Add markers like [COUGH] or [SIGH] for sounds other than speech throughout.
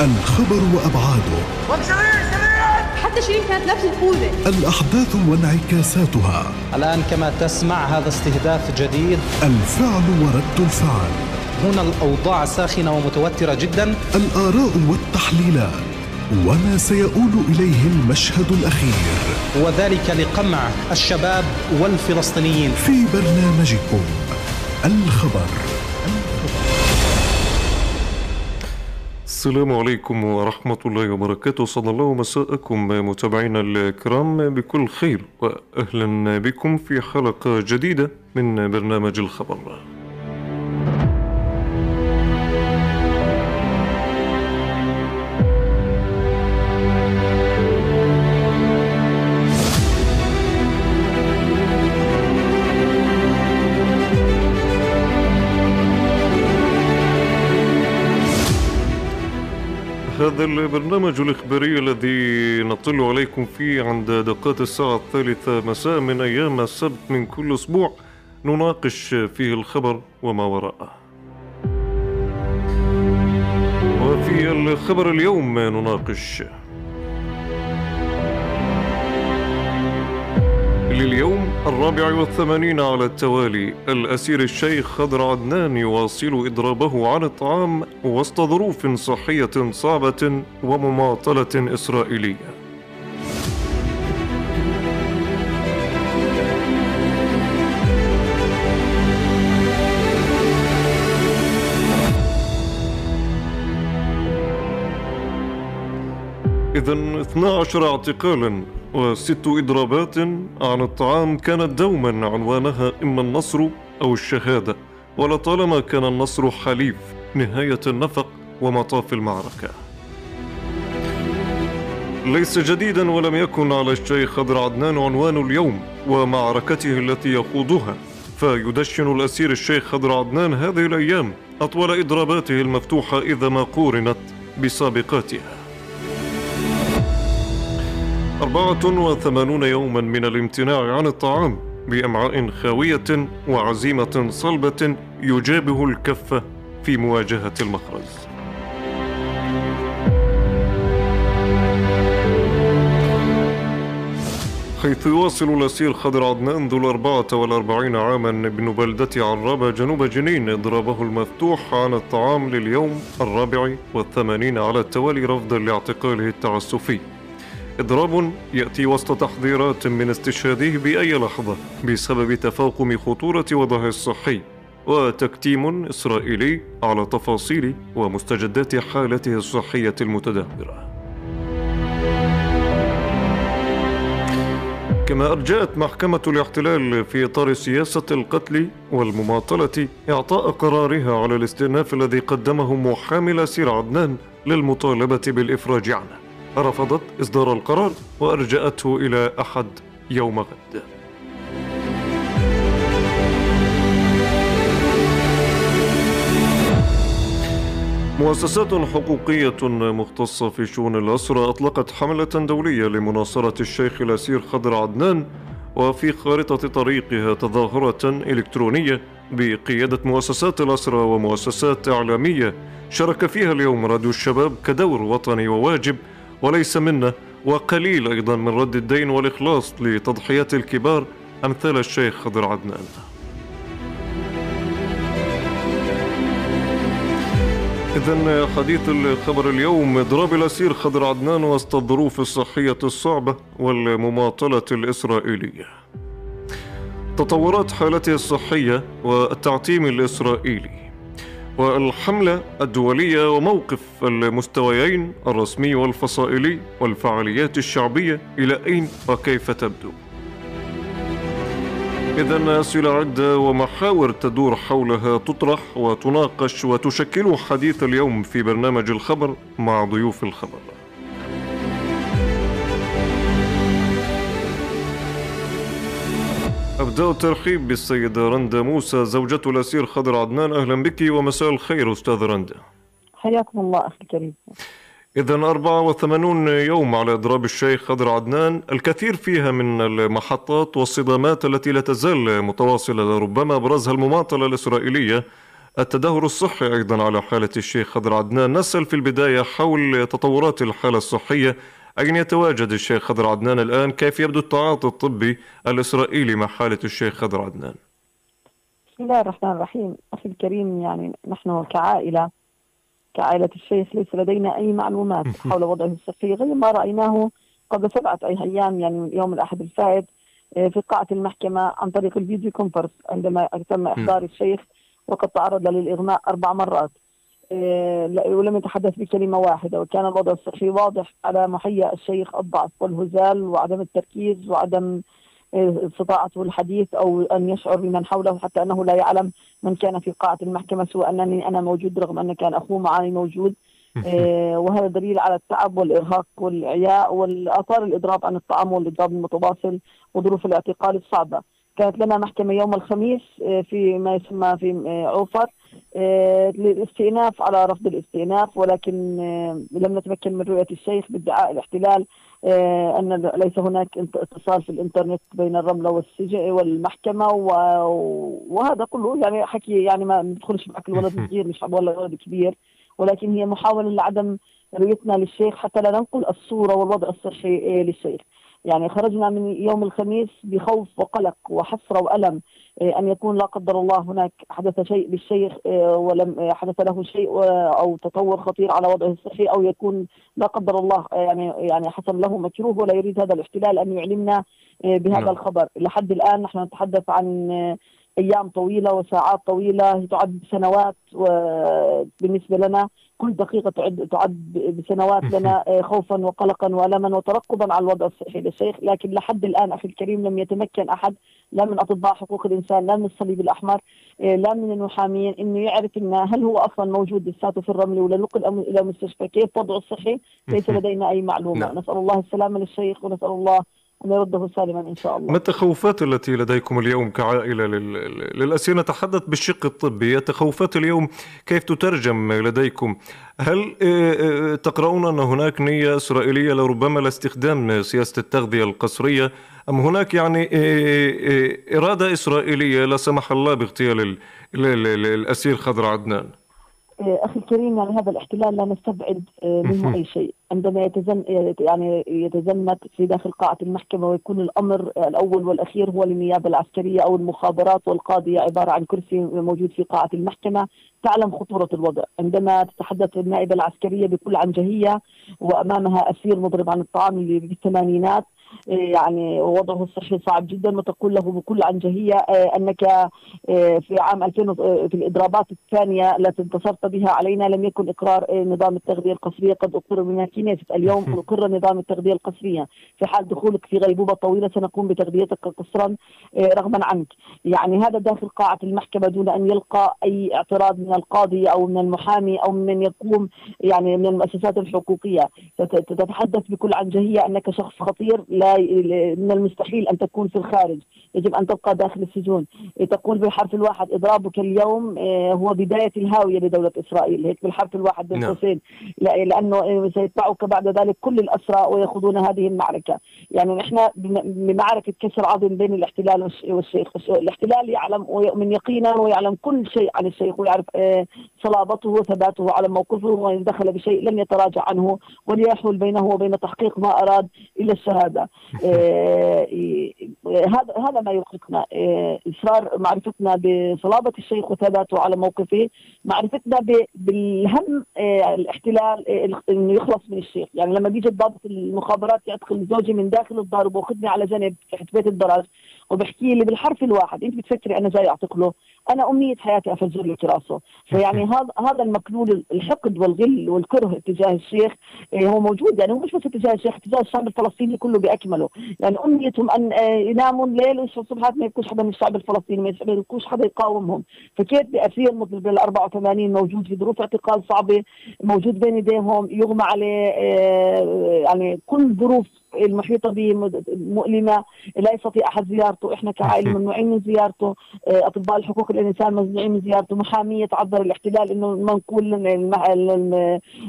الخبر وأبعاده. حتى شيرين كانت لابسه خوذه الأحداث وانعكاساتها. الآن كما تسمع هذا استهداف جديد. الفعل ورد الفعل. هنا الأوضاع ساخنة ومتوترة جدا. الآراء والتحليلات. وما سيؤول إليه المشهد الأخير. وذلك لقمع الشباب والفلسطينيين. في برنامجكم الخبر. السلام عليكم ورحمة الله وبركاته. صلى الله مساءكم متابعينا الكرام بكل خير وأهلا بكم في حلقة جديدة من برنامج الخبر. هذا البرنامج الإخباري الذي نطل عليكم فيه عند دقات الساعة الثالثة مساء من أيام السبت من كل أسبوع. نناقش فيه الخبر وما وراءه. وفي الخبر اليوم نناقش لليوم الرابع والثمانين على التوالي الأسير الشيخ خضر عدنان يواصل إضرابه عن الطعام وسط ظروف صحية صعبة ومماطلة إسرائيلية. إذا 12 اعتقالا وست إضرابات عن الطعام كانت دوما عنوانها إما النصر أو الشهادة ولطالما كان النصر حليف نهاية النفق ومطاف المعركة. ليس جديدا ولم يكن على الشيخ خضر عدنان عنوان اليوم ومعركته التي يخوضها فيدشن الأسير الشيخ خضر عدنان هذه الأيام أطول إضراباته المفتوحة إذا ما قورنت بسابقاتها. أربعة وثمانون يوما من الامتناع عن الطعام بأمعاء خاوية وعزيمة صلبة يجابه الكفة في مواجهة المخرز. حيث يواصل الأسير خضر عدنان ذو الأربعة والأربعين عاما ابن بلدة عرابة جنوب جنين إضرابه المفتوح عن الطعام لليوم الرابع والثمانين على التوالي رفضا لاعتقاله التعسفي. إضراب يأتي وسط تحذيرات من استشهاده بأي لحظة بسبب تفاقم خطورة وضعه الصحي وتكتيم إسرائيلي على تفاصيل ومستجدات حالته الصحية المتدهورة. كما أرجأت محكمة الاحتلال في إطار سياسة القتل والمماطلة إعطاء قرارها على الاستئناف الذي قدمه محامل سير عدنان للمطالبة بالإفراج عنه. رفضت إصدار القرار وأرجأته إلى أحد يوم غد. مؤسسات حقوقية مختصة في شؤون الأسرة أطلقت حملة دولية لمناصرة الشيخ الأسير خضر عدنان وفي خارطة طريقها تظاهرة إلكترونية بقيادة مؤسسات الأسرة ومؤسسات إعلامية شارك فيها اليوم راديو الشباب كدور وطني وواجب وليس منا وقليل أيضا من رد الدين والإخلاص لتضحيات الكبار أمثال الشيخ خضر عدنان. إذا حديث الخبر اليوم إضراب الأسير خضر عدنان وسط الظروف الصحية الصعبة والمماطلة الإسرائيلية. تطورات حالته الصحية والتعتيم الإسرائيلي. والحملة الدولية وموقف المستويين الرسمي والفصائلي والفعاليات الشعبية إلى أين وكيف تبدو؟ إذا أسئلة عدة ومحاور تدور حولها تطرح وتناقش وتشكل حديث اليوم في برنامج الخبر مع ضيوف الخبر. أبدأ الترحيب بالسيدة رندا موسى زوجة الأسير خضر عدنان أهلا بك ومساء الخير أستاذ رندا حياكم الله أخي الكريم. إذا 84 يوم على إضراب الشيخ خضر عدنان الكثير فيها من المحطات والصدامات التي لا تزال متواصلة لربما أبرزها المماطلة الإسرائيلية. التدهور الصحي أيضا على حالة الشيخ خضر عدنان. نسأل في البداية حول تطورات الحالة الصحية أين يتواجد الشيخ خضر عدنان الآن كيف يبدو التعاطي الطبي الإسرائيلي مع حالة الشيخ خضر عدنان؟ بسم الله الرحمن الرحيم. أخي الكريم يعني نحن كعائلة كعائلة الشيخ ليس لدينا أي معلومات حول وضعه الصحي غير ما رأيناه قبل سبعة أيام يعني يوم الأحد الفائت آه، في قاعة المحكمة عن طريق الفيديو كونفرنس عندما تم إحضار الشيخ وقد تعرض للإغماء أربع مرات. ولم يتحدث بكلمة واحدة وكان الوضع الصحي واضح على محيا الشيخ الضعف والهزال وعدم التركيز وعدم آه، استطاعته الحديث أو أن يشعر بمن حوله حتى أنه لا يعلم من كان في قاعة المحكمة سوى أنني أنا موجود رغم أن كان أخوه معي موجود آه، وهذا دليل على التعب والإرهاق والإعياء والآثار الإضراب عن الطعام والإضراب المتواصل وظروف الاعتقال الصعبة. كانت لنا محكمة يوم الخميس في ما يسمى في عوفر آه، للاستئناف على رفض الاستئناف ولكن آه، لم نتمكن من رؤية الشيخ بادعاء الاحتلال آه، أن ليس هناك اتصال في الإنترنت بين الرملة والسجن والمحكمة وهذا كله يعني حكي يعني ما ندخلش معك الولد صغير [LAUGHS] مش ولا ولد كبير ولكن هي محاولة لعدم رؤيتنا للشيخ حتى لا ننقل الصورة والوضع الصحي للشيخ. يعني خرجنا من يوم الخميس بخوف وقلق وحسرة وألم إيه، أن يكون لا قدر الله هناك حدث شيء بالشيخ إيه، ولم حدث له شيء أو تطور خطير على وضعه الصحي أو يكون لا قدر الله يعني يعني حصل له مكروه ولا يريد هذا الاحتلال أن يعلمنا بهذا نعم. الخبر لحد الآن نحن نتحدث عن أيام طويلة وساعات طويلة تعد سنوات بالنسبة لنا كل دقيقة تعد تعد بسنوات لنا آه، خوفا وقلقا والما وترقبا على الوضع الصحي للشيخ. لكن لحد الآن أخي الكريم لم يتمكن أحد لا من أطباء حقوق الإنسان لا من الصليب الأحمر آه، لا من المحامين إنه يعرف إن هل هو أصلا موجود لساته في الرمل ولا نقل إلى مستشفى كيف وضعه الصحي ليس لدينا أي معلومة. نعم. نسأل الله السلامة للشيخ ونسأل الله أن يرده سالما إن شاء الله. ما التخوفات التي لديكم اليوم كعائلة للأسير؟ نتحدث بالشق الطبي. التخوفات اليوم كيف تترجم لديكم؟ هل آه، آه، تقرؤون أن هناك نية إسرائيلية لربما لاستخدام سياسة التغذية القسرية أم هناك يعني آه، إرادة إسرائيلية لا سمح الله باغتيال الأسير خضر عدنان؟ أخي الكريم يعني هذا الاحتلال لا نستبعد منه أي شيء. عندما يتزن يعني يتزمت في داخل قاعة المحكمة ويكون الأمر الأول والأخير هو للنيابة العسكرية أو المخابرات والقاضية عبارة عن كرسي موجود في قاعة المحكمة تعلم خطورة الوضع. عندما تتحدث النائبة العسكرية بكل عنجهية وأمامها أسير مضرب عن الطعام اللي بالثمانينات يعني وضعه الصحي صعب جدا وتقول له بكل عنجهيه آه، أنك آه، في عام 2000 آه، في الإضرابات الثانية التي انتصرت بها علينا لم يكن إقرار نظام التغذية القسرية. قد اقر من كنيست اليوم [LAUGHS] أقر نظام التغذية القسرية. في حال دخولك في غيبوبة طويلة سنقوم بتغذيتك قسرا رغما عنك. يعني هذا داخل قاعة المحكمة دون أن يلقى أي اعتراض من القاضي أو من المحامي أو من يقوم يعني من المؤسسات الحقوقية. تتحدث بكل عنجهيه أنك شخص خطير لا من المستحيل أن تكون في الخارج. يجب أن تبقى داخل السجون. تقول بالحرف الواحد إضرابك اليوم آه، هو بداية الهاوية لدولة إسرائيل. هيك بالحرف الواحد بين نعم. قوسين لأنه آه، سيتبعك بعد ذلك كل الأسرى ويخوضون هذه المعركة. يعني نحن بمعركة كسر عظم بين الاحتلال والشيخ. الاحتلال يعلم ويؤمن يقينا ويعلم كل شيء عن الشيخ ويعرف صلابته وثباته على موقفه وإن دخل بشيء لن يتراجع عنه وليحول بينه وبين تحقيق ما أراد إلا الشهادة. هذا هذا ما يوقفنا آه، إصرار معرفتنا بصلابة الشيخ وثباته على موقفه معرفتنا بالهم آه، الاحتلال إنه يخلص من الشيخ. يعني لما بيجي ضابط المخابرات يدخل زوجي من داخل الدار وباخذني على جنب تحت بيت الدرج وبحكي لي بالحرف الواحد أنت بتفكري أنا جاي اعتقله أنا أمنية حياتي افجر لك راسه. فيعني [LAUGHS] هذا هذا المكنون الحقد والغل والكره اتجاه الشيخ هو موجود. يعني هو مش بس اتجاه الشيخ اتجاه الشعب الفلسطيني كله باكمله يعني أمنيتهم أن آه، يناموا الليل ويصحوا الصبح ما يكونش حدا من الشعب الفلسطيني ما يكونش حدا يقاومهم. فكيف باسير مثل بال 84 موجود في ظروف اعتقال صعبة موجود بين ايديهم يغمى عليه آه، يعني كل ظروف المحيطة به مؤلمة لا يستطيع أحد زيارته. إحنا كعائلة ممنوعين من زيارته. آه، أطباء الحقوق الإنسان ممنوعين من زيارته. محامية تعذر الاحتلال إنه منقول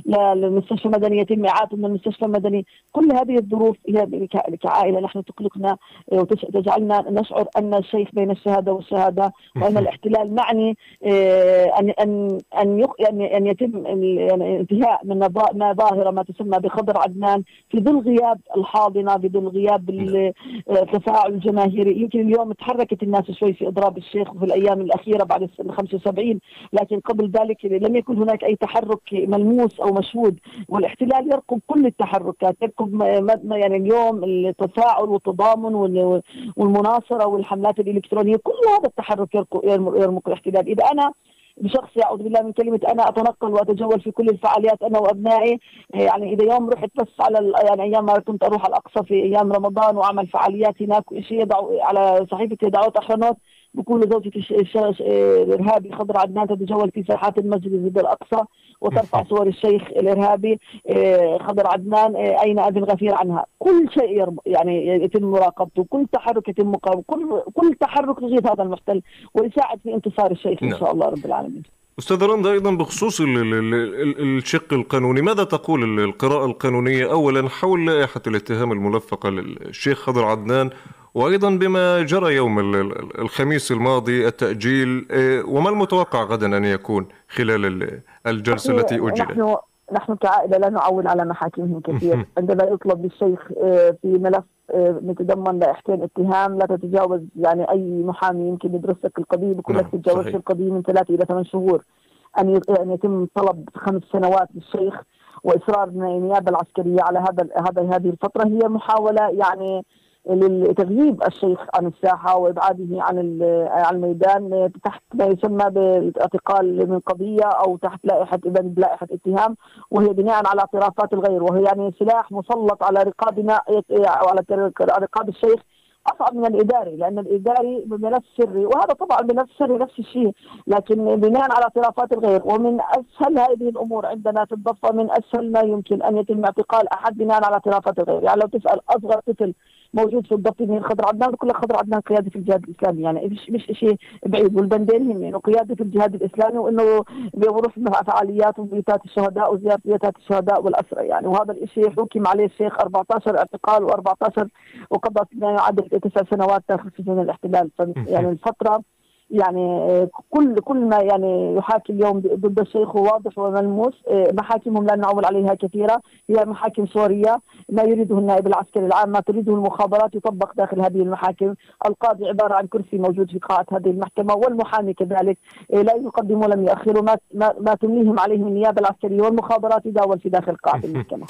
للمستشفى المدني يتم إعادته من المستشفى المدني. كل هذه الظروف هي كعائلة. نحن تقلقنا وتجعلنا نشعر أن الشيخ بين الشهادة والشهادة وأن الاحتلال معني آه، ان ان أن ان يتم يعني انتهاء من ما ظاهره ما تسمى بخضر عدنان في ظل غياب الحاضنه في ظل غياب التفاعل الجماهيري يمكن اليوم تحركت الناس شوي في إضراب الشيخ في الأيام الأخيرة بعد ال 75 لكن قبل ذلك لم يكن هناك أي تحرك ملموس أو مشهود والاحتلال يرقب كل التحركات يرقب يعني اليوم التفاعل والتضامن والمناصرة والحملات الإلكترونية كل هذا التحرك يرمق الاحتلال. إذا أنا بشخصي أعوذ بالله من كلمة أنا أتنقل وأتجول في كل الفعاليات أنا وأبنائي. يعني إذا يوم رحت بس على يعني أيام ما كنت أروح الأقصى في أيام رمضان وأعمل فعاليات هناك شيء يضعوا على صحيفة دعوات احرنوت بكون زوجة الإرهابي خضر عدنان تتجول في ساحات المسجد الأقصى وترفع صور الشيخ الإرهابي آه، خضر عدنان آه، أين أبي الغفير عنها؟ كل شيء يعني يتم مراقبته كل تحرك يتم مقاومته كل كل تحرك يغيث هذا المحتل ويساعد في انتصار الشيخ إن نعم. شاء الله رب العالمين. أستاذ رندا أيضا بخصوص الشق القانوني ماذا تقول القراءة القانونية اولا حول لائحة الاتهام الملفقه للشيخ خضر عدنان؟ وأيضا بما جرى يوم الخميس الماضي التأجيل آه، وما المتوقع غدا أن يكون خلال الجلسة التي أجلت؟ نحن نحن كعائلة لا نعول على محاكمهم كثير. عندما يطلب للشيخ آه، في ملف نتضمن آه، لإحكام اتهام لا تتجاوز يعني أي محامي يمكن يدرس لك القضية بكل لك نعم، تتجاوز القضية من ثلاثة إلى ثمان شهور. أن أن يتم طلب خمس سنوات للشيخ وإصرار النيابه العسكرية على هذا هذا هذه الفترة هي محاولة يعني لتغييب الشيخ عن الساحة وإبعاده عن عن الميدان تحت ما يسمى بالاعتقال من قضية أو تحت لائحه اذا لائحه اتهام وهي بناء على اعترافات الغير وهي يعني سلاح مسلط على رقابنا أو على رقاب الشيخ أصعب من الإداري لأن الإداري بملف سري وهذا طبعا ملف سري نفس الشيء لكن بناء على اعترافات الغير ومن أسهل هذه الأمور عندنا في الضفه من أسهل ما يمكن أن يتم اعتقال أحد بناء على اعترافات الغير. يعني لو تسأل أصغر طفل موجود في من خضر عدنان لك خضر عدنان قياده في الجهاد الإسلامي. يعني مش مش شيء بعيد. والبندين هم إنه قياده في الجهاد الإسلامي وإنه بيروح فعاليات وبيوتات الشهداء وزياره بيوتات الشهداء والأسرى. يعني وهذا الشيء حكم عليه الشيخ 14 اعتقال و14 وقضى يعادل تسع سنوات داخل سجن الاحتلال. [LAUGHS] يعني الفترة يعني آه، كل كل ما يعني يحاكي اليوم ضد الشيخ واضح وملموس آه، محاكمهم لا نعول عليها كثيرة هي محاكم سورية ما يريده النائب العسكري العام ما تريده المخابرات يطبق داخل هذه المحاكم. القاضي عبارة عن كرسي موجود في قاعة هذه المحكمة والمحامي كذلك آه، لا يقدموا ولم يؤخروا ما ما تمليهم عليهم النيابة العسكرية والمخابرات يداول في داخل قاعة [LAUGHS] المحكمة.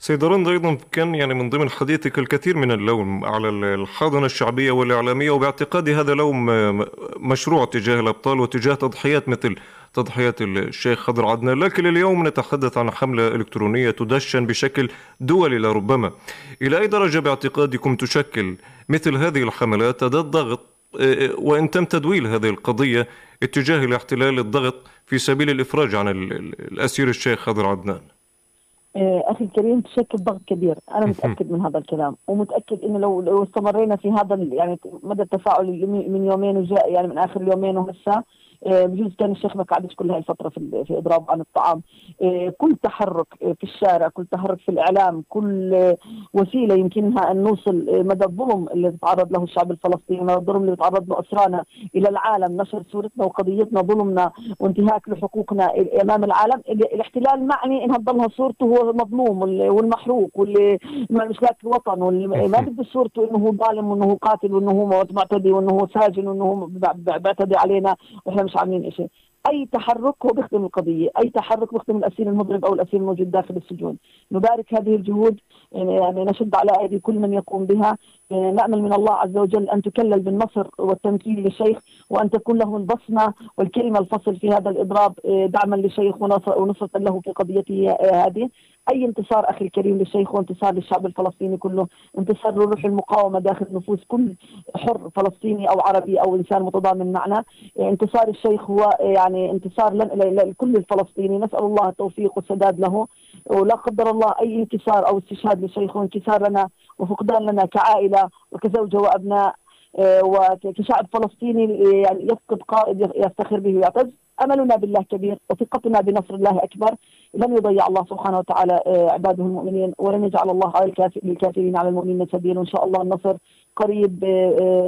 سيد رند أيضا كان يعني من ضمن حديثك الكثير من اللوم على الحاضنة الشعبية والإعلامية وباعتقادي هذا لوم مشروع تجاه الأبطال وتجاه تضحيات مثل تضحيات الشيخ خضر عدنان. لكن اليوم نتحدث عن حملة إلكترونية تدشن بشكل دولي لربما إلى أي درجة باعتقادكم تشكل مثل هذه الحملات أداة ضغط وإن تم تدويل هذه القضية اتجاه الاحتلال الضغط في سبيل الإفراج عن الأسير الشيخ خضر عدنان؟ آه، أخي الكريم تشكل ضغط كبير. أنا متأكد من هذا الكلام ومتأكد إنه لو لو استمرينا في هذا يعني مدى التفاعل من يومين وجاء يعني من آخر يومين وهسه آه، بجوز كان الشيخ ما قعدش كل هاي الفترة في في إضراب عن الطعام. آه، كل تحرك في الشارع كل تحرك في الإعلام كل وسيلة يمكنها أن نوصل مدى الظلم اللي تتعرض له الشعب الفلسطيني مدى الظلم اللي تتعرض له أسرانا إلى العالم نشر صورتنا وقضيتنا ظلمنا وانتهاك لحقوقنا أمام العالم. الاحتلال معني انها تضلها صورته هو المظلوم والمحروق واللي مشلاك الوطن واللي [LAUGHS] ما بده صورته إنه هو ظالم وإنه هو قاتل وإنه هو معتدي وإنه هو ساجن وإنه هو بيعتدي علينا. وإحنا مش عاملين شيء أي تحرك هو بيخدم القضية، أي تحرك بيخدم الأسير المضرب أو الأسير الموجود داخل السجون، نبارك هذه الجهود يعني, يعني نشد على أيدي كل من يقوم بها، يعني نأمل من الله عز وجل أن تكلل بالنصر والتمكين للشيخ وأن تكون له البصمة والكلمة الفصل في هذا الإضراب آه، دعما للشيخ ونصرة له في قضيته آه، هذه، أي انتصار أخي الكريم للشيخ وانتصار للشعب الفلسطيني كله انتصار لروح المقاومة داخل نفوس كل حر فلسطيني أو عربي أو إنسان متضامن معنا. انتصار الشيخ هو يعني انتصار لكل الفلسطيني. نسأل الله التوفيق والسداد له. ولا قدر الله أي انكسار أو استشهاد للشيخ وانكسار لنا وفقدان لنا كعائلة وكزوجه وأبناء آه، وكشعب فلسطيني آه، يعني يفقد قائد يفتخر به ويعتز. أملنا بالله كبير وثقتنا بنصر الله أكبر. لن يضيع الله سبحانه وتعالى آه، عباده المؤمنين ولن يجعل الله على الكافرين على المؤمنين سبيل. وإن شاء الله النصر قريب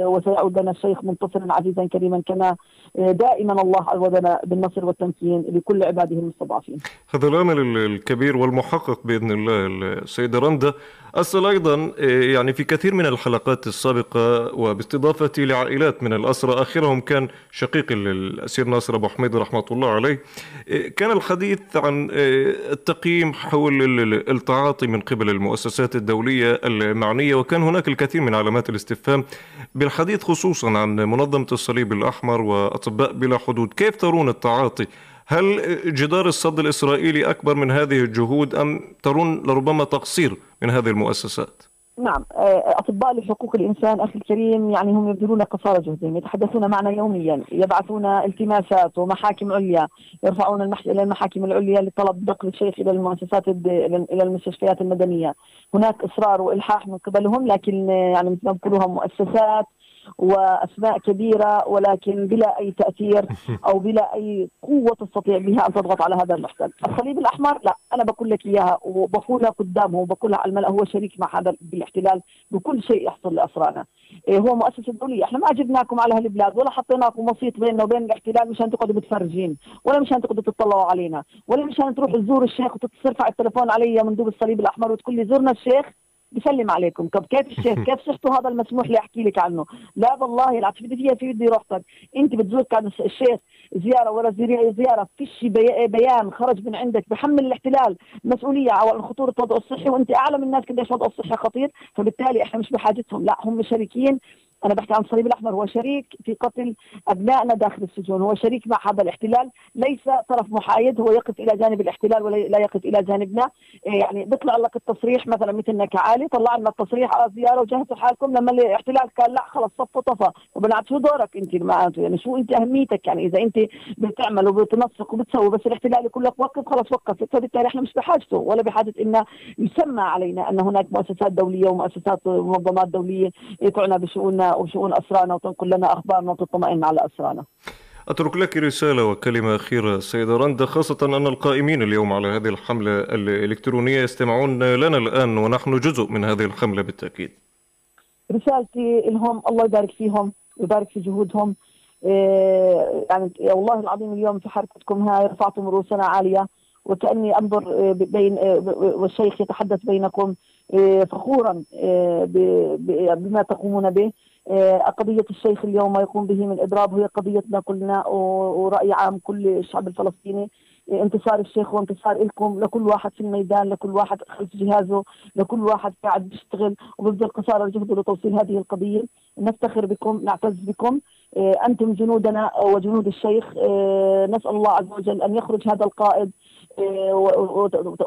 وسيعود لنا الشيخ منتصرا عزيزا كريما كما دائما الله عودنا بالنصر والتمكين لكل عباده المستضعفين. هذا الأمل الكبير والمحقق بإذن الله السيده رندا. أسأل أيضا إيه، يعني في كثير من الحلقات السابقة وباستضافتي لعائلات من الأسرى آخرهم كان شقيق الأسير ناصر أبو حميد رحمة الله عليه. إيه، كان الحديث عن إيه، التقييم حول التعاطي من قبل المؤسسات الدولية المعنية وكان هناك الكثير من علامات الاستفهام بالحديث خصوصا عن منظمة الصليب الأحمر وأطباء بلا حدود. كيف ترون التعاطي هل جدار الصد الإسرائيلي أكبر من هذه الجهود أم ترون لربما تقصير من هذه المؤسسات؟ نعم آه، أطباء لحقوق الإنسان أخي الكريم يعني هم يبذلون قصارى جهدهم يتحدثون معنا يوميا يبعثون التماسات ومحاكم عليا يرفعون المح... إلى المحاكم العليا لطلب نقل الشيخ إلى المؤسسات إلى المستشفيات المدنية هناك إصرار وإلحاح من قبلهم لكن يعني مثل ما بقولوها مؤسسات وأسماء كبيرة ولكن بلا أي تأثير [LAUGHS] أو بلا أي قوة تستطيع بها أن تضغط على هذا المحتل، الصليب الأحمر لا أنا بقول لك إياها وبقولها قدامه وبقولها على الملأ هو شريك مع هذا بالاحتلال بكل شيء يحصل لاسرانا. إيه هو مؤسسه دوليه، إحنا ما جبناكم على هالبلاد ولا حطيناكم وسيط بيننا وبين الاحتلال مشان تقعدوا متفرجين، ولا مشان تقعدوا تطلعوا علينا، ولا مشان تروحوا تزوروا الشيخ وترفع التليفون علي من دوب الصليب الأحمر وتقول لي زرنا الشيخ بسلم عليكم. طب كيف الشيخ [LAUGHS] كيف صحته هذا المسموح لي أحكي لك عنه؟ لا والله العاطفه فيها في بدي روحتك أنت بتزور كان الشيخ زيارة ولا زيارة فيش بيان خرج من عندك بحمل الاحتلال مسؤولية على خطوره الوضع الصحي وأنت أعلم الناس قديش وضع الصحي خطير فبالتالي إحنا مش بحاجتهم. لا هم شريكين. أنا بحكي عن الصليب الأحمر هو شريك في قتل أبنائنا داخل السجون هو شريك مع هذا الاحتلال. ليس طرف محايد هو يقف إلى جانب الاحتلال ولا لا يقف إلى جانبنا. إيه يعني بيطلع لك التصريح مثلا مثلنا كعالي طلع لنا التصريح على زيارة وجهزوا حالكم لما الاحتلال قال لا خلص صف طفى. وبنعرف شو دورك أنت؟ معناته يعني شو أنت أهميتك؟ يعني إذا أنت بتعمل وبتنسق وبتسوي بس الاحتلال يقول لك وقف خلص وقف. فبالتالي إحنا مش بحاجته ولا بحاجة ان يسمى علينا أن هناك مؤسسات دولية ومؤسسات ومنظمات دولية تعنى بشؤوننا وشؤون أسرانا وتنقل لنا أخبارنا وتطمئن على أسرانا. أترك لك رسالة وكلمة أخيرة سيدة رندا خاصة أن القائمين اليوم على هذه الحملة الإلكترونية يستمعون لنا الآن ونحن جزء من هذه الحملة بالتأكيد. رسالتي لهم الله يبارك فيهم ويبارك في جهودهم. إيه، يعني والله العظيم اليوم في حركتكم هاي رفعتم رؤوسنا عالية وكأني أنظر بين والشيخ يتحدث بينكم إيه، فخورا إيه، بما تقومون به. قضية الشيخ اليوم ما يقوم به من إضراب هي قضيتنا كلنا ورأي عام كل الشعب الفلسطيني. آه، انتصار الشيخ وانتصار لكم لكل واحد في الميدان لكل واحد خلف جهازه لكل واحد قاعد بيشتغل وبيبذل قصارى جهده لتوصيل هذه القضية. نفتخر بكم نعتز بكم. آه، أنتم جنودنا وجنود الشيخ. نسأل الله عز وجل أن يخرج هذا القائد.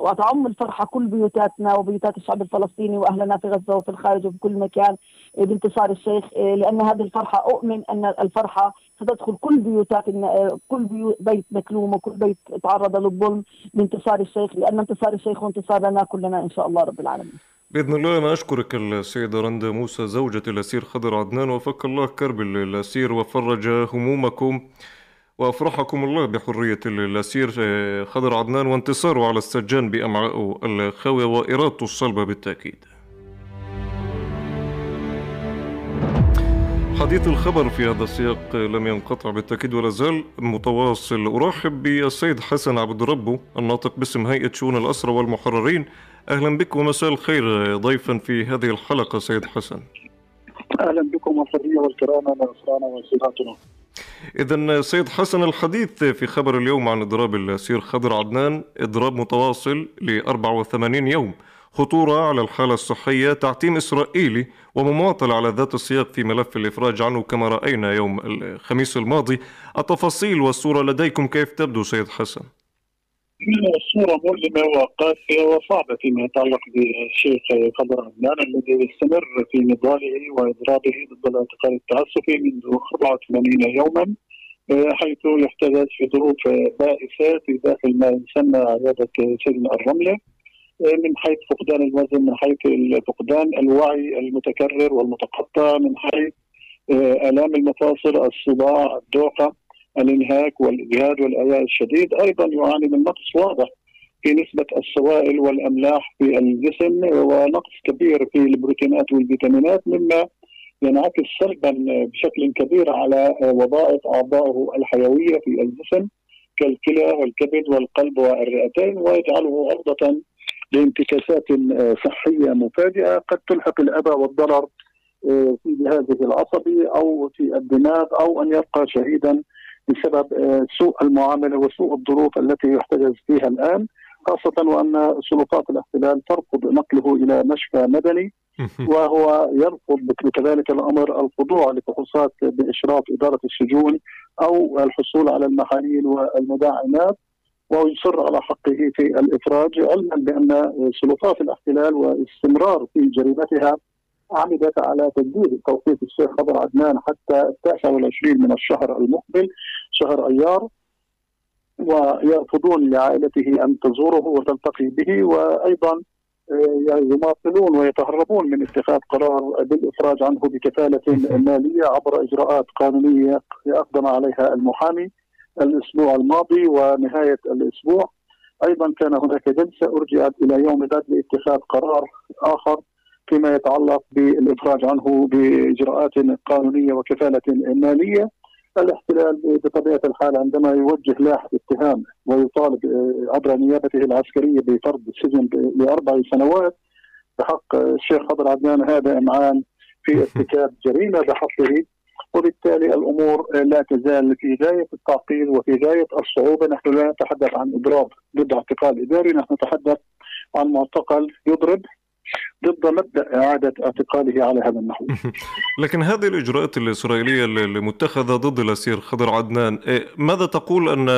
وتعم الفرحة كل بيوتاتنا وبيوتات الشعب الفلسطيني وأهلنا في غزة وفي الخارج وفي كل مكان بانتصار الشيخ لأن هذه الفرحة أؤمن أن الفرحة ستدخل كل بيوتات كل بيت مكلوم وكل بيت تعرض للظلم بانتصار الشيخ لأن انتصار الشيخ وانتصار لنا كلنا إن شاء الله رب العالمين. بإذن الله أنا أشكرك السيدة رندا موسى زوجة الأسير خضر عدنان وفك الله كرب الأسير وفرج همومكم. وأفرحكم الله بحرية الأسير آه، خضر عدنان وانتصاره على السجان بأمعائه الخاوية وإرادته الصلبة بالتأكيد. حديث الخبر في هذا السياق لم ينقطع بالتأكيد ولا زال متواصل. أرحب بالسيد حسن عبد ربه الناطق باسم هيئة شؤون الأسرى والمحررين. أهلا بك ومساء الخير ضيفا في هذه الحلقة سيد حسن. أهلا بكم الحرية والكرامة أسرانا وسيداتنا. إذا سيد حسن الحديث في خبر اليوم عن إضراب الأسير خضر عدنان إضراب متواصل ل 84 يوم خطورة على الحالة الصحية تعتيم إسرائيلي ومماطلة على ذات السياق في ملف الإفراج عنه كما رأينا يوم الخميس الماضي التفاصيل والصورة لديكم كيف تبدو سيد حسن؟ الصورة مؤلمة وقاسية وصعبة فيما يتعلق بالشيخ قدر عدنان الذي يستمر في نضاله وإضرابه ضد الاعتقال التعسفي منذ 84 يوما حيث يحتجز في ظروف بائسة في داخل ما يسمى عيادة سجن الرملة من حيث فقدان الوزن من حيث فقدان الوعي المتكرر والمتقطع من حيث آلام المفاصل الصداع الدوخه الإنهاك والإجهاد والاعياء الشديد أيضا يعاني من نقص واضح في نسبة السوائل والأملاح في الجسم ونقص كبير في البروتينات والفيتامينات مما ينعكس سلبا بشكل كبير على وظائف أعضائه الحيوية في الجسم كالكلى والكبد والقلب والرئتين ويجعله عرضة لانتكاسات صحية مفاجئة قد تلحق الأذى والضرر في جهازه العصبي أو في الدماغ أو أن يبقى شهيدا بسبب سوء المعاملة وسوء الظروف التي يحتجز فيها الآن خاصة وأن سلطات الاحتلال ترفض نقله إلى مشفى مدني وهو يرفض كذلك الأمر الخضوع لفحوصات بإشراف إدارة السجون أو الحصول على المحاليل والمداعمات ويصر على حقه في الإفراج علما بأن سلطات الاحتلال واستمرار في جريمتها عمدت على تجديد توقيت الشيخ خضر عدنان حتى التاسع والعشرين من الشهر المقبل شهر أيار. ويرفضون لعائلته أن تزوره وتلتقي به وأيضا آه، يماطلون ويتهربون من اتخاذ قرار بالإفراج عنه بكفالة [LAUGHS] مالية عبر إجراءات قانونية اقدم عليها المحامي الأسبوع الماضي ونهاية الأسبوع. أيضا كان هناك جلسة أرجعت إلى يوم غد لاتخاذ قرار آخر فيما يتعلق بالافراج عنه بإجراءات قانونية وكفالة مالية. الاحتلال بطبيعة الحال عندما يوجه لاحق اتهام ويطالب عبر نيابته العسكرية بفرض السجن لأربع سنوات بحق الشيخ خضر عدنان هذا امعان في [LAUGHS] ارتكاب جريمة بحقه. وبالتالي الأمور لا تزال في غاية التعقيد وفي غاية الصعوبة، نحن لا نتحدث عن إضراب ضد اعتقال إداري، نحن نتحدث عن معتقل يضرب. ضد مبدأ إعادة اعتقاله على هذا النحو. [LAUGHS] لكن هذه الإجراءات الإسرائيلية المتخذة ضد الأسير خضر عدنان، إيه، ماذا تقول أن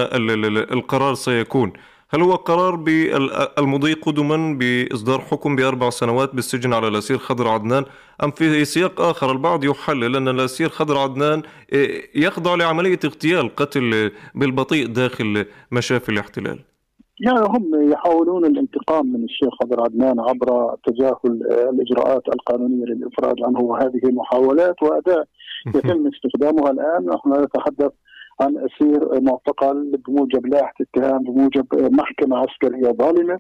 القرار سيكون؟ هل هو قرار بالمضي قدما بإصدار حكم بأربع سنوات بالسجن على الأسير خضر عدنان أم في سياق آخر البعض يحلل أن الأسير خضر عدنان إيه، يخضع لعملية اغتيال قتل بالبطيء داخل مشافي الاحتلال؟ يعني هم يحاولون الانتقام من الشيخ خضر عدنان عبر تجاهل الإجراءات القانونية للافراج عنه وهذه محاولات وأداء يتم استخدامها الآن. نحن نتحدث عن أسير معتقل بموجب لائحه اتهام بموجب محكمة عسكرية ظالمة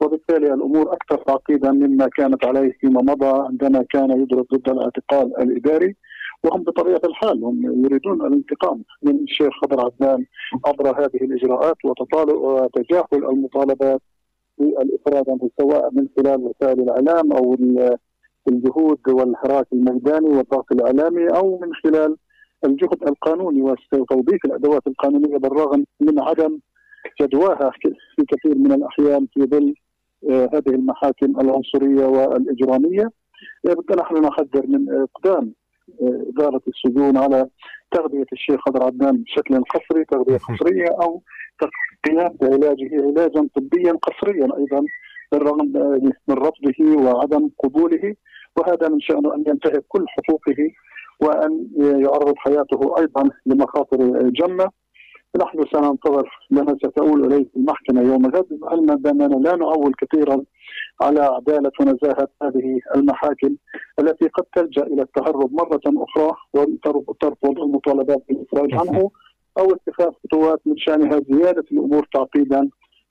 وبالتالي الأمور أكثر تعقيدا مما كانت عليه فيما مضى عندما كان يضرب ضد الاعتقال الإداري. وهم بطبيعة الحال هم يريدون الانتقام من الشيخ خضر عدنان عبر هذه الإجراءات وتجاهل المطالبات بالإفراد عنه سواء من خلال وسائل الإعلام أو الجهود والحراك الميداني والضغط الإعلامي أو من خلال الجهد القانوني وتوظيف الأدوات القانونية بالرغم من عدم جدواها في كثير من الأحيان في ظل آه، هذه المحاكم العنصرية والإجرامية. نحن نحذر من إقدام إدارة السجون على تغذية الشيخ خضر عدنان بشكل قصري تغذية قصرية أو قيام بعلاجه علاجا طبيا قصريا أيضا بالرغم من رفضه وعدم قبوله. وهذا من شأنه أن ينتهك كل حقوقه وأن يعرض حياته أيضا لمخاطر جمة. نحن سننتظر لما ستؤول إليه المحكمة يوم غد علما باننا لا نعول كثيرا على عدالة ونزاهه هذه المحاكم التي قد تلجأ إلى التهرب مرة أخرى وترفض المطالبات بالافراج [LAUGHS] عنه أو اتخاذ خطوات من شأنها زيادة الأمور تعقيدا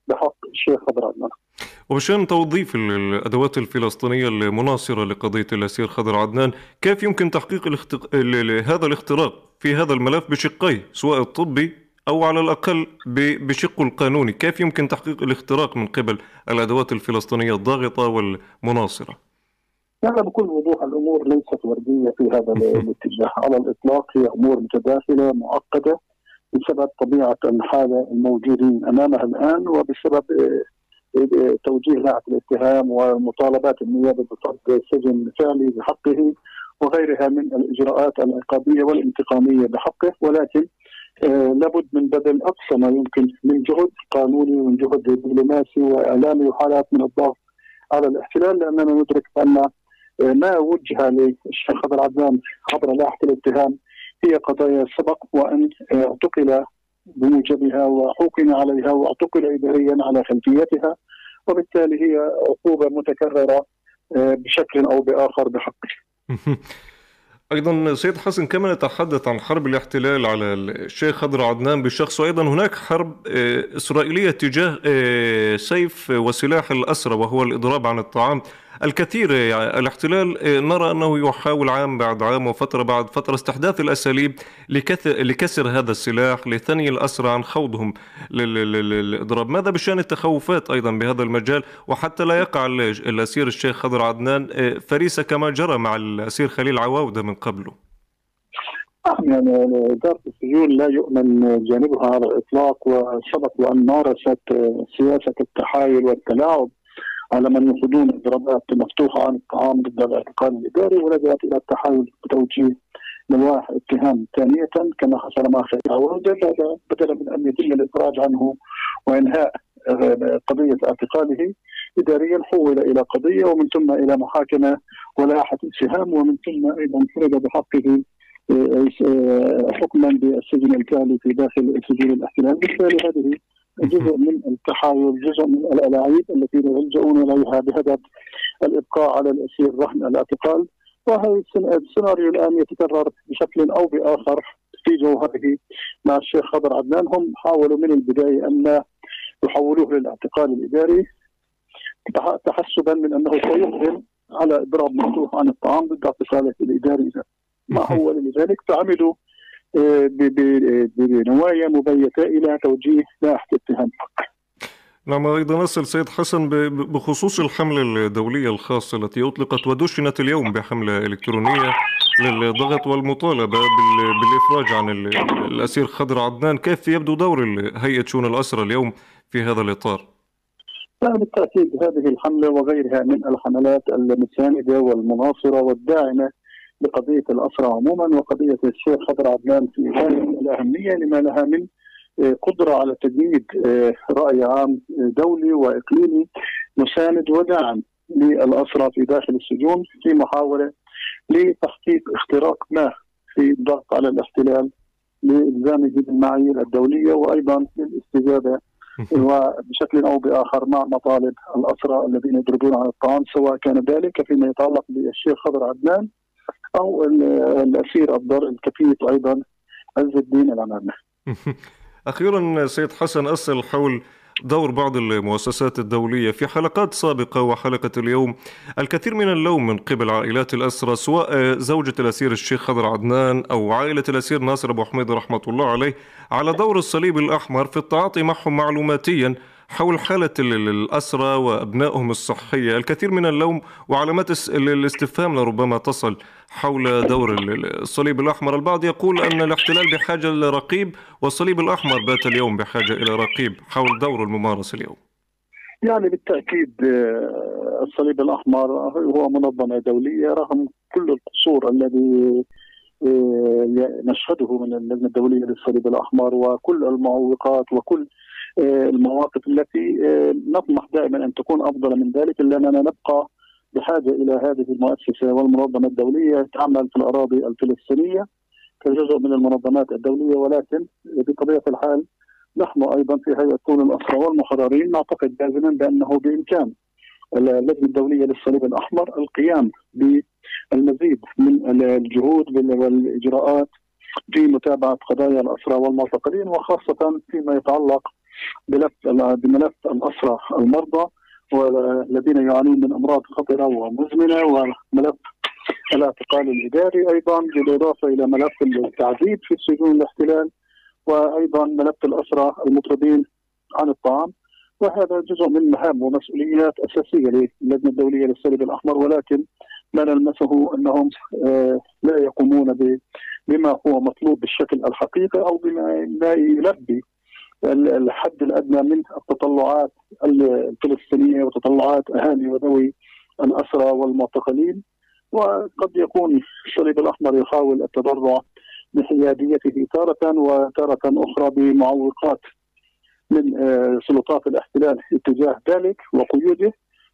بحق الشيخ خضر عدنان. وبشأن توظيف الأدوات الفلسطينية المناصرة لقضية الأسير خضر عدنان، كيف يمكن تحقيق الاختق... هذا الاختراق في هذا الملف بشقيه سواء الطبي أو على الأقل بشقه القانوني كيف يمكن تحقيق الاختراق من قبل الأدوات الفلسطينية الضاغطة والمناصرة؟ يعني بكل وضوح الأمور ليست وردية في هذا [LAUGHS] الاتجاه. على الإطلاق هي أمور متداخلة معقدة بسبب طبيعة الحالة الموجودين أمامها الآن وبسبب آه، آه، توجيه لائحة الاتهام ومطالبات النيابة بفرض سجن فعلي بحقه وغيرها من الإجراءات العقابية والانتقامية بحقه. ولكن لابد من بذل أقصى ما يمكن من جهد قانوني ومن جهد دبلوماسي وإعلامي وحالات من الضغط على الاحتلال لأننا ندرك أن آه، ما وجه للشيخ خضر عدنان عبر لائحة الاتهام هي قضايا سبق وإن آه، اعتقل بموجبها وحكم عليها واعتقل اداريا على خلفيتها وبالتالي هي عقوبة متكررة آه، بشكل أو بآخر بحقه. [LAUGHS] أيضا سيد حسن كما نتحدث عن حرب الاحتلال على الشيخ خضر عدنان بالشخص وأيضا هناك حرب آه، إسرائيلية تجاه آه، سيف وسلاح الأسرى وهو الإضراب عن الطعام. الكثير يعني الاحتلال آه، نرى أنه يحاول عام بعد عام وفترة بعد فترة استحداث الأساليب لكسر هذا السلاح لثني الأسرى عن خوضهم للإضراب. ماذا بشأن التخوفات أيضا بهذا المجال؟ وحتى لا يقع الأسير الشيخ خضر عدنان آه، فريسة كما جرى مع الأسير خليل عواودة من قبله نعم يعني إدارة السجون لا يؤمن جانبها على الإطلاق وسبق وأن مارست سياسة التحايل والتلاعب على من يخوضون اضرابات مفتوحه عن الطعام ضد الاعتقال الإداري ولجأت إلى التحايل بتوجيه لواح اتهام. ثانية كما حصل مع خير عوده بدلا من أن يتم الإفراج عنه وإنهاء قضية اعتقاله اداريا حول إلى قضية ومن ثم إلى محاكمة ولاحه اتهام ومن ثم أيضا فرض بحقه آه، حكما بالسجن الكامل في داخل سجون الاحتلال. بالتالي هذه جزء [LAUGHS] من التحايل جزء من الألاعيب التي يلجؤون إليها بهدف الإبقاء على الأسير رهن الاعتقال. وهذا السيناريو الآن يتكرر بشكل أو بآخر في جوهره مع الشيخ خضر عدنان. هم حاولوا من البداية أن يحولوه للاعتقال الإداري تحسبا من أنه سيقبل على إضراب مفتوح عن الطعام ضد اعتقاله الإداري. ما هو [LAUGHS] لذلك؟ فعملوا بنوايا مبيتة إلى توجيه لائحه اتهام نعم أيضا أسأل سيد حسن بخصوص الحملة الدولية الخاصة التي أطلقت ودشنت اليوم بحملة إلكترونية للضغط والمطالبة بالإفراج عن الأسير خضر عدنان كيف يبدو دور هيئة شؤون الأسرى اليوم في هذا الإطار؟ لا بالتأكيد هذه الحملة وغيرها من الحملات المساندة والمناصرة والداعمة لقضية الاسرى عموما وقضية الشيخ خضر عدنان في الاهميه لما لها من آه، قدرة على تجنيد آه، رأي عام دولي وإقليمي مساند وداعم للاسرى في داخل السجون في محاولة لتحقيق اختراق ما في الضغط على الاحتلال لالزامه بالمعايير الدولية وأيضا للاستجابة وبشكل أو بآخر مع مطالب الاسرى الذين يضربون على الطعام سواء كان ذلك فيما يتعلق بالشيخ خضر عدنان أو الاسير الضر الكفيف أيضا عز الدين العمامه. [LAUGHS] أخيرا سيد حسن اسال حول دور بعض المؤسسات الدولية في حلقات سابقة وحلقة اليوم الكثير من اللوم من قبل عائلات الأسرى سواء زوجة الأسير الشيخ خضر عدنان أو عائلة الأسير ناصر أبو حميد رحمة الله عليه على دور الصليب الأحمر في التعاطي معهم معلوماتيا حول حالة الأسرى وأبنائهم الصحية. الكثير من اللوم وعلامات الاستفهام لربما تصل حول دور الصليب الأحمر. البعض يقول أن الاحتلال بحاجة لرقيب والصليب الأحمر بات اليوم بحاجة إلى رقيب حول دور الممارس اليوم. يعني بالتأكيد آه، الصليب الأحمر هو منظمة دولية رغم كل القصور الذي آه، نشهده من اللجنة الدولية للصليب الأحمر وكل المعوقات وكل المواقف التي آه، نطمح دائما أن تكون أفضل من ذلك لأننا نبقى بحاجة إلى هذه المؤسسة والمنظمة الدولية تعمل في الأراضي الفلسطينية كجزء من المنظمات الدولية ولكن بطبيعة الحال نحن أيضا في هيئه طول الاسرى والمحررين نعتقد جازما بأنه بإمكان اللجنة الدولية للصليب الأحمر القيام بالمزيد من الجهود والإجراءات في متابعة قضايا الأسرى والمعتقلين وخاصة فيما يتعلق بملف بملف الاسرى المرضى والذين يعانون من أمراض خطرة ومزمنة وملف الاعتقال الإداري أيضا بالإضافة إلى ملف التعذيب في سجون الاحتلال وأيضا ملف الاسرى المطردين عن الطعام. وهذا جزء من مهام ومسؤوليات أساسية للجنة الدولية للصليب الأحمر ولكن ما نلمسه أنهم آه، لا يقومون بما هو مطلوب بالشكل الحقيقي أو بما يلبي الحد الأدنى من التطلعات الفلسطينية وتطلعات أهالي وذوي الأسرى والمعتقلين. وقد يكون الصليب الأحمر يحاول التضرع بحياديته تارة وتارة أخرى بمعوقات من آه، سلطات الاحتلال اتجاه ذلك وقيوده.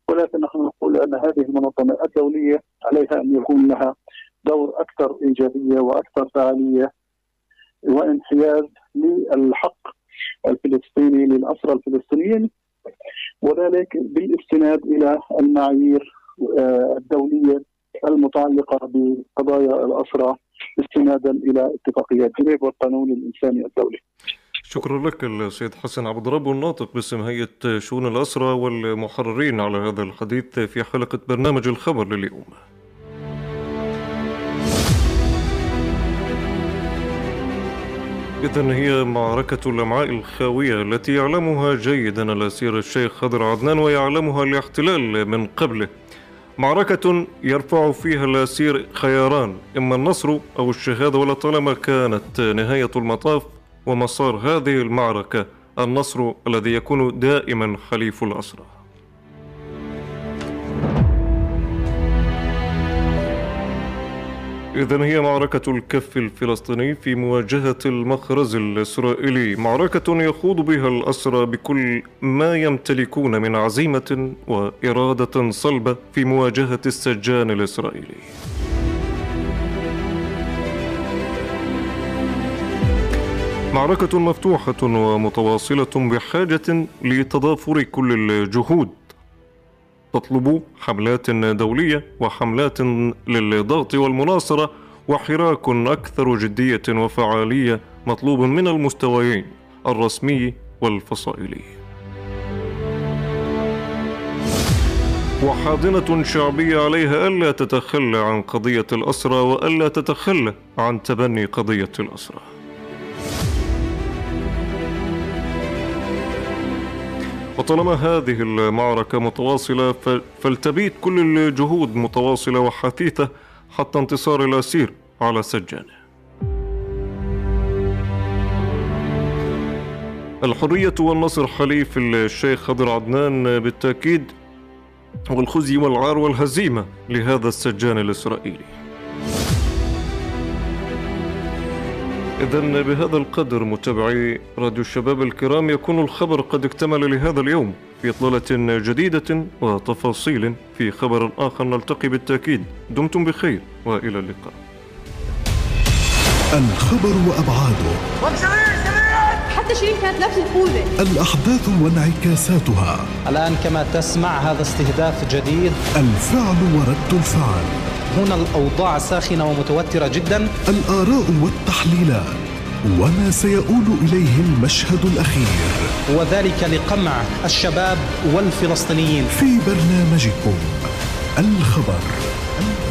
ولكن نحن نقول أن هذه المنظمة الدولية عليها أن يكون لها دور أكثر إيجابية وأكثر فعالية وانحياز للحق الفلسطيني للأسرى الفلسطينيين وذلك بالاستناد إلى المعايير آه، الدولية المتعلقة بقضايا الأسرى استنادا إلى اتفاقيات جنيف والقانون الإنساني الدولي. شكرا لك السيد حسن عبد الرب الناطق باسم هيئة شؤون الأسرى والمحررين على هذا الحديث في حلقة برنامج الخبر لليوم. إذا هي معركة الأمعاء الخاوية التي يعلمها جيدا الأسير الشيخ خضر عدنان ويعلمها الاحتلال من قبله. معركة يرفع فيها الأسير خياران إما النصر أو الشهادة ولطالما كانت نهاية المطاف ومسار هذه المعركة النصر الذي يكون دائما حليف الأسرى. إذا هي معركة الكف الفلسطيني في مواجهة المخرز الإسرائيلي، معركة يخوض بها الأسرى بكل ما يمتلكون من عزيمة وإرادة صلبة في مواجهة السجان الإسرائيلي. معركة مفتوحة ومتواصلة بحاجة لتضافر كل الجهود تطلب حملات دولية وحملات للضغط والمناصرة وحراك أكثر جدية وفعالية مطلوب من المستويين الرسمي والفصائلي. وحاضنة شعبية عليها ألا تتخلى عن قضية الأسرى وألا تتخلى عن تبني قضية الأسرى. وطالما هذه المعركة متواصلة فلتبيت كل الجهود متواصلة وحثيثة حتى انتصار الأسير على سجانه. الحرية والنصر حليف الشيخ خضر عدنان بالتأكيد والخزي والعار والهزيمة لهذا السجان الإسرائيلي. إذا بهذا القدر متابعي راديو الشباب الكرام يكون الخبر قد اكتمل لهذا اليوم في إطلالة جديدة وتفاصيل في خبر آخر نلتقي بالتأكيد. دمتم بخير وإلى اللقاء. الخبر وأبعاده. حتى شيرين كانت نفس الخوذة الأحداث وانعكاساتها. الآن كما تسمع هذا استهداف جديد. الفعل ورد الفعل. هنا الأوضاع ساخنة ومتوترة جدا. الآراء والتحليلات وما سيؤول إليه المشهد الأخير. وذلك لقمع الشباب والفلسطينيين. في برنامجكم الخبر, الخبر.